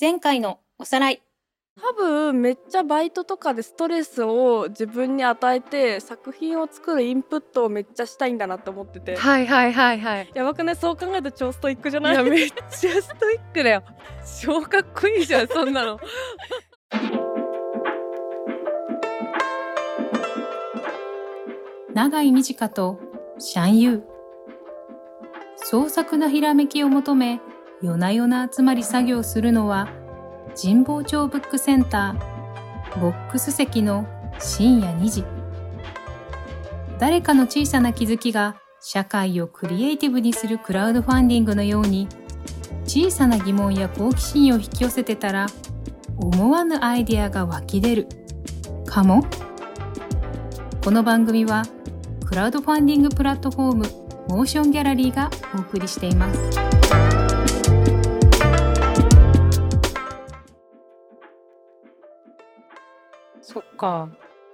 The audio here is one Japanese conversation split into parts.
前回のおさらい。多分めっちゃバイトとかでストレスを自分に与えて作品を作るインプットをめっちゃしたいんだなって思ってて。はいはいはいはい。やばくない？そう考えると超ストイックじゃない？いやめっちゃストイックだよ。超かっこいいじゃんそんなの。長井美智香とシャンユー。創作なひらめきを求め、夜な夜な集まり作業するのは、神保町ブックセンター、ボックス席の深夜2時。誰かの小さな気づきが社会をクリエイティブにするクラウドファンディングのように、小さな疑問や好奇心を引き寄せてたら、思わぬアイデアが湧き出る。かも？この番組は、クラウドファンディングプラットフォームモーションギャラリーがお送りしています。そっか。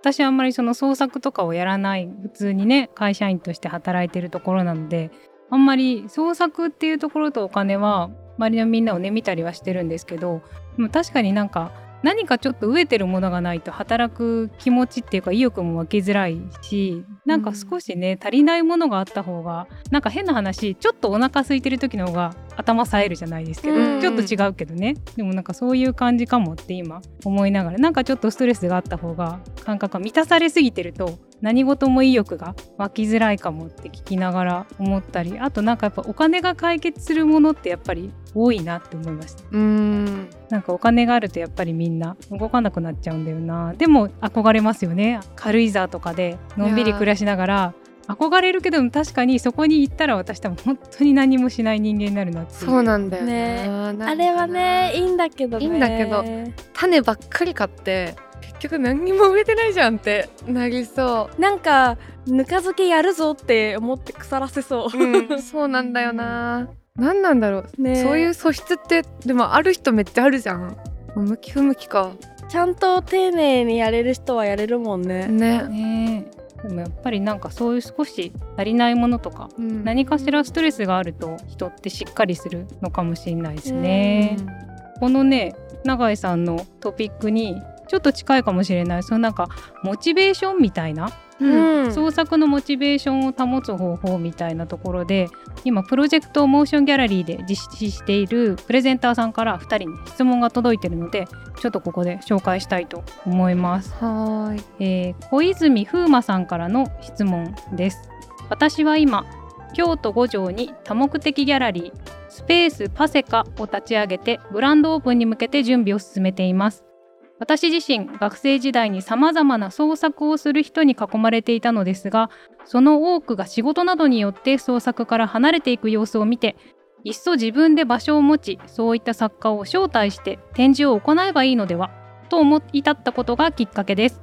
私あんまりその創作とかをやらない普通にね会社員として働いてるところなのであんまり創作っていうところとお金は周りのみんなをね見たりはしてるんですけどでも確かになんか何かちょっと飢えてるものがないと働く気持ちっていうか意欲も湧きづらいしなんか少しね、足りないものがあった方がなんか変な話ちょっとお腹空いてる時の方が頭冴えるじゃないですけど、うん。ちょっと違うけどね。でもなんかそういう感じかもって今思いながらなんかちょっとストレスがあった方が感覚が満たされすぎてると何事も意欲が湧きづらいかもって聞きながら思ったりあとなんかやっぱお金が解決するものってやっぱり多いなって思いました。うーん。なんかお金があるとやっぱりみんな動かなくなっちゃうんだよな。でも憧れますよね。軽井沢とかでのんびり暮らしながら憧れるけど確かにそこに行ったら私多分本当に何もしない人間になるなってそうなんだよね。あれはねいいんだけどね。いいんだけど種ばっかり買って結局何にも植えてないじゃんってなりそなんかぬか漬けやるぞって思って腐らせそう、う、うん、そうなんだよな。何なんだろう、ねそういう素質ってでもある人めっちゃあるじゃん。向き不向きか。ちゃんと丁寧にやれる人はやれるもんね。ね、ねえ。でもやっぱりなんかそういう少し足りないものとかうん。何かしらストレスがあると人ってしっかりするのかもしれないですね。このね永井さんのトピックにちょっと近いかもしれない。そのなんかモチベーションみたいな、うん。うん創作のモチベーションを保つ方法みたいなところで今プロジェクトモーションギャラリーで実施しているプレゼンターさんから2人に質問が届いてるのでちょっとここで紹介したいと思います。はーい。えー小泉風磨さんからの質問です。私は今京都五条に多目的ギャラリースペースパセカを立ち上げてグランドオープンに向けて準備を進めています私自身学生時代に様々な創作をする人に囲まれていたのですがその多くが仕事などによって創作から離れていく様子を見ていっそ自分で場所を持ちそういった作家を招待して展示を行えばいいのではと思い至ったことがきっかけです。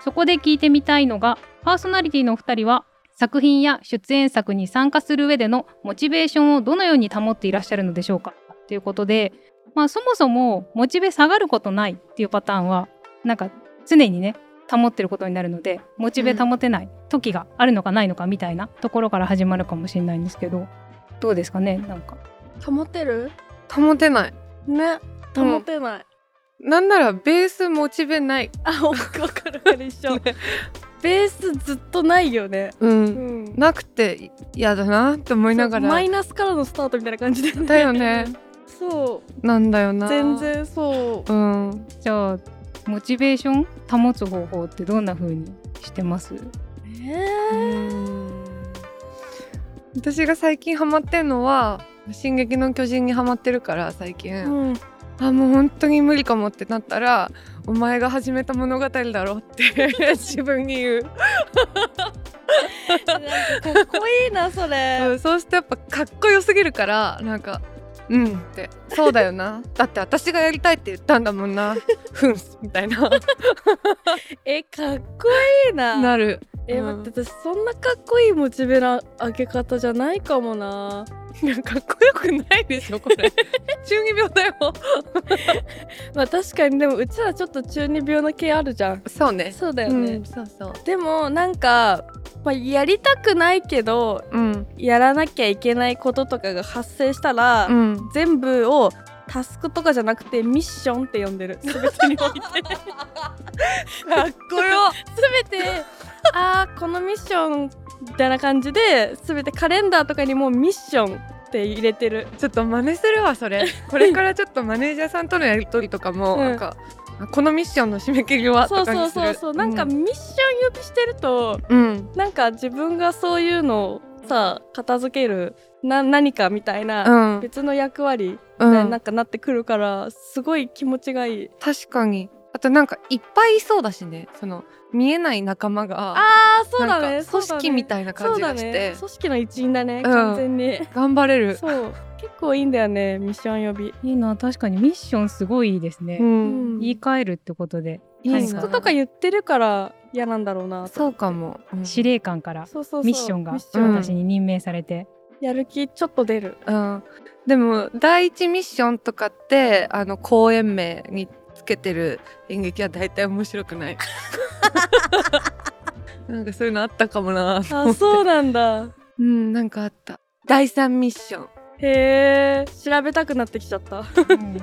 そこで聞いてみたいのがパーソナリティのお二人は作品や出演作に参加する上でのモチベーションをどのように保っていらっしゃるのでしょうかということで、まあ、そもそもモチベ下がることないっていうパターンはなんか常にね保ってることになるのでモチベ保てない時があるのかないのかみたいなところから始まるかもしれないんですけどどうですかねなんか。保てる？保てない。ね。うん保てない、なんならベースモチベない。あわかるわかるわかる一緒。ベースずっとないよね。うん、うん。なくて嫌だなって思いながら。マイナスからのスタートみたいな感じだよね。だよね そう。なんだよな。全然そううん。じゃあモチベーション保つ方法ってどんな風にしてます？え私が最近ハマってんのは「進撃の巨人」にハマってるから最近、うん。あもう本当に無理かもってなったら「お前が始めた物語だろ」って 自分に言う、かっこいいなそれ。うんそうしてやっぱかっこよすぎるからなんか「うん」って「そうだよな。だって私がやりたいって言ったんだもんな。ふんす」みたいな。えかっこいいな。なる。え、うん。待って私そんなかっこいいモチベの上げ方じゃないかもな。かっこよくないでしょこれ。中二病だよ。まあ確かにでもうちらちょっと中二病の系あるじゃん。そうね。そうだよね、うん、そうそう。でもなんか、まあ、やりたくないけどうん。やらなきゃいけないこととかが発生したら、うん。全部をタスクとかじゃなくてミッションって呼んでる。全てにおいて。かっこよ。全てあーこのミッションみたいな感じで全てカレンダーとかにもミッションって入れてる。ちょっと真似するわそれ。これからちょっとマネージャーさんとのやり取りとかも、うん。なんかあこのミッションの締め切りはそうそうそうそう。なんかミッション呼びしてるとうん。なんか自分がそういうのをさ片付けるな何かみたいな、うん、別の役割みうたいにんなんかなってくるから、すごい気持ちがいい。確かにあとなんかいっぱいいそうだしね。その見えない仲間があーそうだねなんか組織みたいな感じがして、ね。組織の一員だね、うん。完全に。頑張れる。そう。結構いいんだよねミッション呼び。いいな確かに。ミッションすごいいいですね、うん。言い換えるってことで。いいなはいタスクとか言ってるから嫌なんだろうなとそうかも、うん。司令官からそうそうそう。ミッションがミッション。うん私に任命されて、やる気ちょっと出る。うん、でも第一ミッションとかってあの公演名につけてる演劇は大体面白くない。なんかそういうのあったかもな。と思ってあそうなんだ。うんなんかあった。第三ミッション。へえ。調べたくなってきちゃった。うん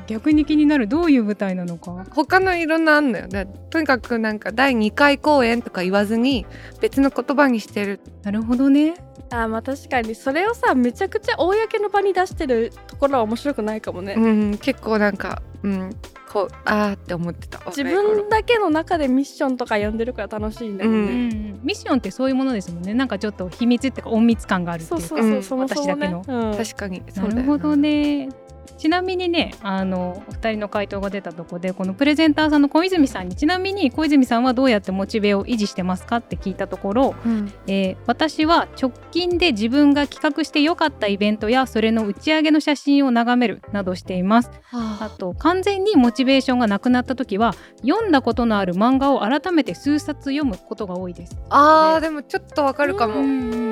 逆に気になる。どういう舞台なのか。他のいろんなあんのよ。でとにかくなんか第2回公演とか言わずに別の言葉にしてる。なるほどねあまあ確かに。それをさめちゃくちゃ公の場に出してるところは面白くないかもね、うん結構なんかうん。こうあーって思ってた。自分だけの中でミッションとか呼んでるから楽しいんだようね、うんミッションってそういうものですもんね。なんかちょっと秘密っていうか隠密感があるっていううか。そそうそう、うん私だけの。うん。確かに。そなうだよるほどねちなみにねあのお二人の回答が出たとこでこのプレゼンターさんの小泉さんにちなみに小泉さんはどうやってモチベを維持してますかって聞いたところ、うん。えー私は直近で自分が企画して良かったイベントやそれの打ち上げの写真を眺めるなどしています。あ。と完全にモチベーションがなくなった時は読んだことのある漫画を改めて数冊読むことが多いです。あーでもちょっとわかるかも、うん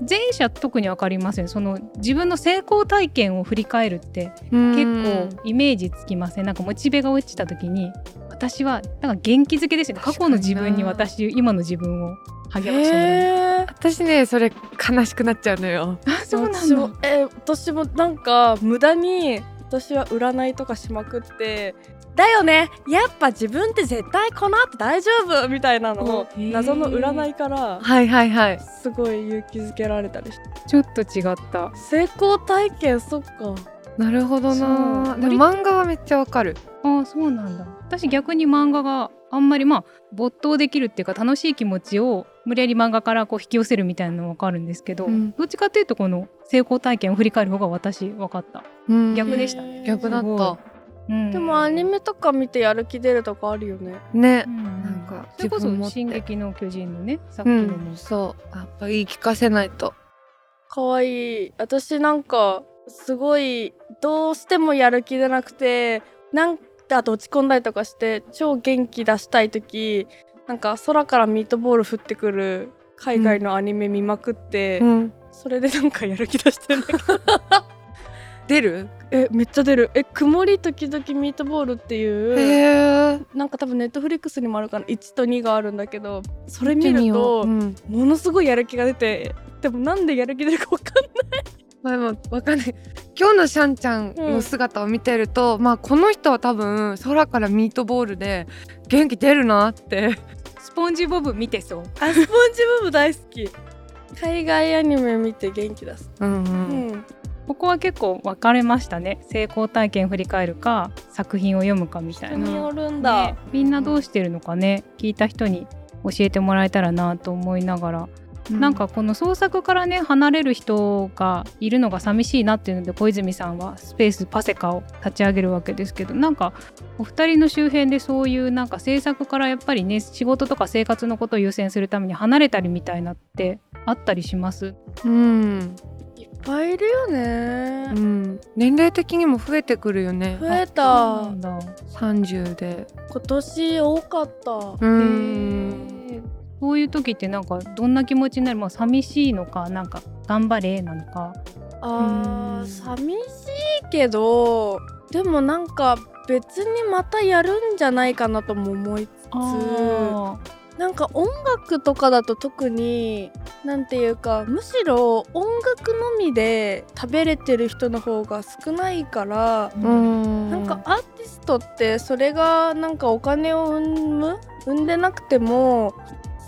前者特に分かりません。その自分の成功体験を振り返るって結構イメージつきません？なんかモチベが落ちた時に私はなんか元気づけですよね。過去の自分に私今の自分を励ましてもらうへー。私ねそれ悲しくなっちゃうのよ。あそうなん私もだえー私もなんか無駄に私は占いとかしまくってだよね。やっぱ自分って絶対この後大丈夫。みたいなのを謎の占いからはいはいはい。すごい勇気づけられたりしてちょっと違った。成功体験そっか。なるほどな。でも漫画はめっちゃわかる。ああそうなんだ。私逆に漫画があんまりまあ没頭できるっていうか楽しい気持ちを無理やり漫画からこう引き寄せるみたいなの分かるんですけど、うん。どっちかっていうとこの成功体験を振り返る方が私分かった、うん。逆でした。ね逆だったうん。でもアニメとか見てやる気出るとかあるよね。ね。うん。なんかそれこそ「自分もって。進撃の巨人」のねさっきうのも、ん。そうやっぱ言い聞かせないと。かわいい。私なんかすごいどうしてもやる気出なくてなんかあと落ち込んだりとかして超元気出したい時なんか空からミートボール降ってくる海外のアニメ見まくって、うん。それでなんかやる気出してんだけど 出る？えめっちゃ出る。え曇り時々ミートボールっていうなんか多分ネットフリックスにもあるかな1と2があるんだけどそれ見るとう。ん。ものすごいやる気が出てでもなんでやる気出るか分かんない。まあでもわかんない。今日のシャンちゃんの姿を見てると、まあこの人は多分空からミートボールで元気出るなって。スポンジボブ見てそう。あスポンジボブ大好き。海外アニメ見て元気出す。うんううんんここは結構分かれましたね。成功体験振り返るか作品を読むかみたいな、人るんだ、ねみんなどうしてるのかね聞いた人に教えてもらえたらなと思いながら、なんかこの創作からね離れる人がいるのが寂しいなっていうので小泉さんはスペースパセカを立ち上げるわけですけどなんかお二人の周辺でそういうなんか制作からやっぱりね仕事とか生活のことを優先するために離れたりみたいなってあったりします？うん、ぱいいるよね。う、ん、年齢的にも増えてくるよね。増えそうたなんだ。30で。今年多かった。うん。そういう時ってなんかどんな気持ちになる？まあ寂しいのかなんか頑張れなのか。あーうん。寂しいけどでもなんか別にまたやるんじゃないかなとも思いつつ。あなんか音楽とかだと特になんていうかむしろ音楽のみで食べれてる人の方が少ないからうん。なんかアーティストってそれがなんかお金を生む生んでなくても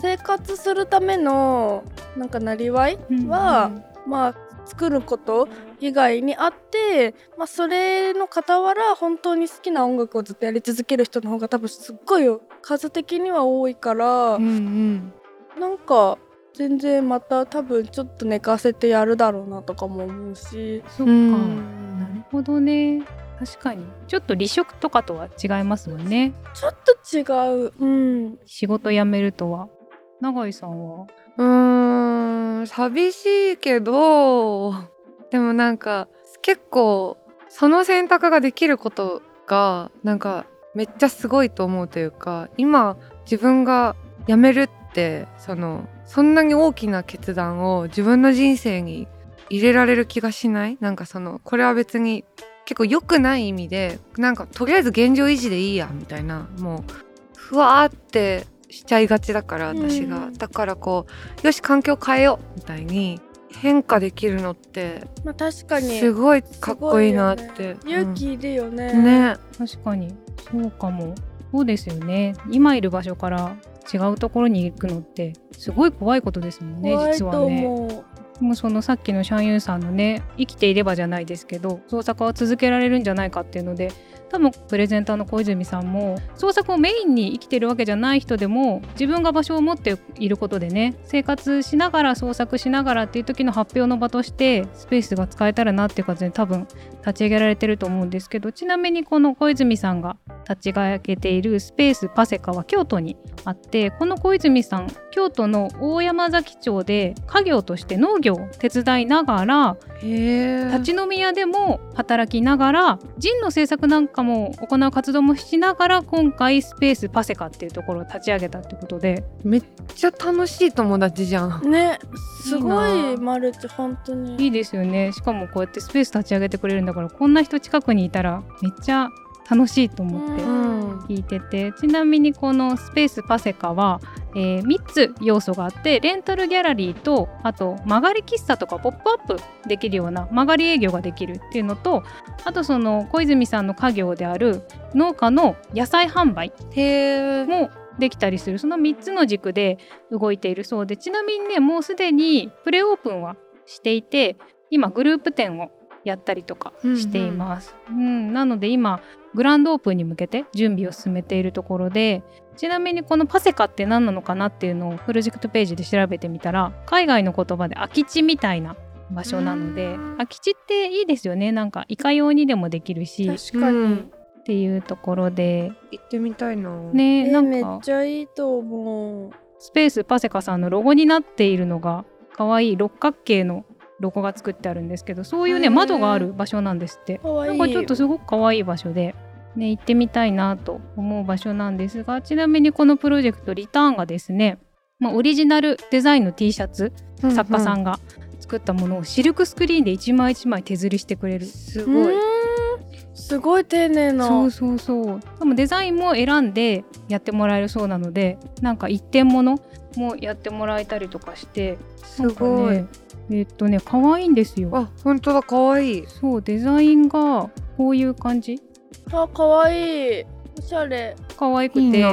生活するためのなんかなりわいは、まあ作ること以外にあって、まあ、それの傍ら本当に好きな音楽をずっとやり続ける人の方が多分すっごい数的には多いから、うんうん。なんか全然また多分ちょっと寝かせてやるだろうなとかも思うし。そっか、うん。なるほどね。確かに。ちょっと離職とかとは違いますもんね。ちょっと違う。うん。仕事辞めるとは。永井さんは？うーん寂しいけどでもなんか結構その選択ができることがなんかめっちゃすごいと思うというか今自分が辞めるってそのそんなに大きな決断を自分の人生に入れられる気がしない？なんかそのこれは別に結構良くない意味でなんかとりあえず現状維持でいいやみたいなもうふわーってしちゃいがちだから私が、うん。だからこうよし環境変えようみたいに変化できるのってまあ確かに。すごいかっこいいなって、ね。勇気いるよね、うんね。確かに。そうかも。そうですよね。今いる場所から違うところに行くのってすごい怖いことですもんね怖いと実はね。もうそのさっきのシャンユンさんのね生きていればじゃないですけど創作は続けられるんじゃないかっていうので多分プレゼンターの小泉さんも創作をメインに生きてるわけじゃない人でも自分が場所を持っていることでね生活しながら創作しながらっていう時の発表の場としてスペースが使えたらなっていう感じで多分立ち上げられてると思うんですけどちなみにこの小泉さんが立ち上げているスペースパセカは京都にあってこの小泉さん京都の大山崎町で家業として農業を手伝いながらへえ。立ち飲み屋でも働きながらジンの制作なんかも行う活動もしながら今回スペースパセカっていうところを立ち上げたってことで。めっちゃ楽しい友達じゃん。ね。すごい。マルチ本当に。いいですよね。しかもこうやってスペース立ち上げてくれるんだからこんな人近くにいたらめっちゃ楽しいと思ってうん。聞いてて。ちなみにこのスペースパセカは、え3つ要素があってレンタルギャラリーとあと曲がり喫茶とかポップアップできるような曲がり営業ができるっていうのとあとその小泉さんの家業である農家の野菜販売もできたりする。その3つの軸で動いている。そうでちなみにねもうすでにプレオープンはしていて今グループ展をやったりとかしています、うん。なので今グランドオープンに向けて準備を進めているところでちなみにこのパセカって何なのかなっていうのをプロジェクトページで調べてみたら海外の言葉で空き地みたいな場所なのでうん。空き地っていいですよね。なんかいかようにでもできるしっ確かに、うん。ていうところで。行ってみたいな。ねなえめっんか。ちゃいいと思う。スペースパセカさんのロゴになっているのが可愛い六角形のロゴが作ってあるんですけどそういうね窓がある場所なんですって。ないんかちょっとすごく可愛い場所で、ね、行ってみたいなと思う場所なんですがちなみにこのプロジェクトリターンがですね、まあ、オリジナルデザインの T シャツ作家さんが作ったものをシルクスクリーンで一枚一枚手刷りしてくれる。すごい。すごい丁寧な。そうそうそう。でもデザインも選んでやってもらえるそうなのでなんか一点物もやってもらえたりとかしてすごい、ねえっとね可愛いんですよ。あ本当だ可愛い。そうデザインがこういう感じ。あかわい。いおしゃれ。可愛くて。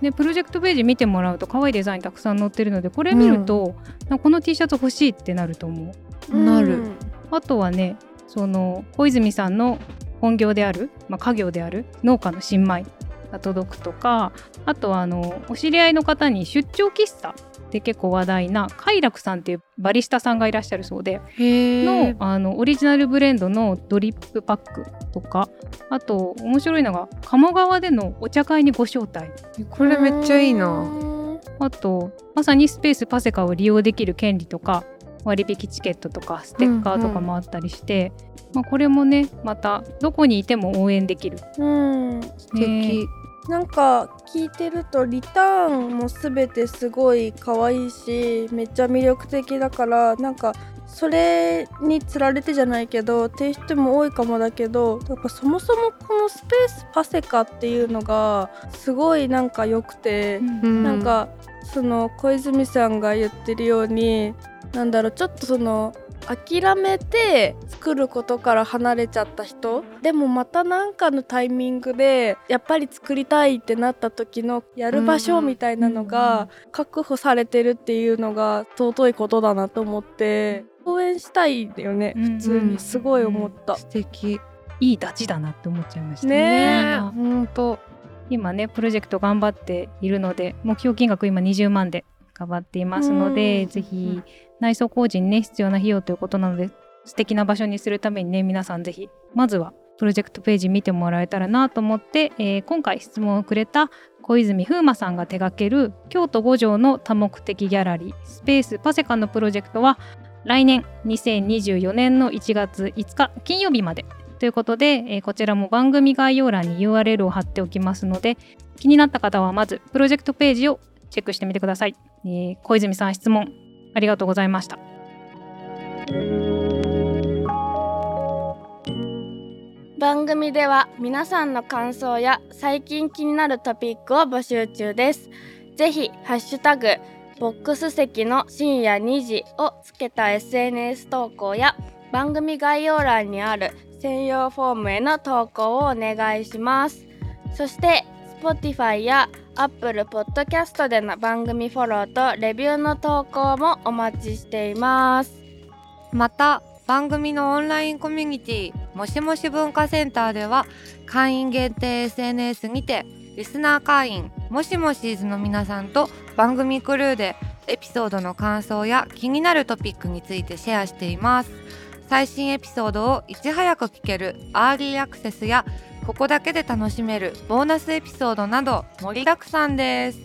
でプロジェクトページ見てもらうと可愛いデザインたくさん載ってるのでこれ見ると、なんかこの T シャツ欲しいってなると思う。なる。うんあとはねその小泉さんの本業である、まあ、家業である農家の新米が届くとかあとはあのお知り合いの方に出張喫茶で結構話題な快楽さんっていうバリスタさんがいらっしゃるそうでへのえあのオリジナルブレンドのドリップパックとかあと面白いのが鴨川でのお茶会にご招待。これめっちゃいいな。うんあとまさにスペースパセカを利用できる権利とか割引チケットとかステッカーとかもあったりして、まあ、これもねまたどこにいても応援できる、うん。素敵、なんか聞いてるとリターンもすべてすごい可愛いしめっちゃ魅力的だからなんかそれにつられてじゃないけどって人も多いかもだけどやっぱそもそもこのスペースパセカっていうのがすごいなんか良くて、うん。なんかその小泉さんが言ってるようになんだろうちょっとその諦めて作ることから離れちゃった人。でもまた何かのタイミングでやっぱり作りたいってなった時のやる場所みたいなのが確保されてるっていうのが尊いことだなと思って応援したいよねうん普通に。すごい思った。素敵。いいダチだなって思っちゃいましたね。え本当今ねプロジェクト頑張っているので目標金額今20万で頑張っていますので、うん。ぜひ内装工事にね必要な費用ということなので素敵な場所にするためにね皆さんぜひまずはプロジェクトページ見てもらえたらなと思って、えー今回質問をくれた小泉風磨さんが手掛ける京都五条の多目的ギャラリースペースパセカのプロジェクトは来年2024年の1月5日金曜日まで。ということで、えーこちらも番組概要欄に URL を貼っておきますので気になった方はまずプロジェクトページをチェックしてみてください、えー小泉さん質問ありがとうございました番組では皆さんの感想や最近気になるトピックを募集中です。ぜひハッシュタグボックス席の深夜2時をつけた SNS 投稿や番組概要欄にある専用フォームへの投稿をお願いします。そして Spotify や Apple Podcast での番組フォローとレビューの投稿もお待ちしています。また番組のオンラインコミュニティもしもし文化センターでは会員限定 SNS にてリスナー会員もしもしーずの皆さんと番組クルーでエピソードの感想や気になるトピックについてシェアしています最新エピソードをいち早く聞けるアーリーアクセスやここだけで楽しめるボーナスエピソードなど盛りだくさんです。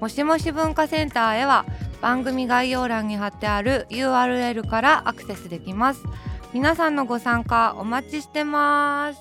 もしもし文化センターへは番組概要欄に貼ってある URL からアクセスできます。皆さんのご参加お待ちしてます。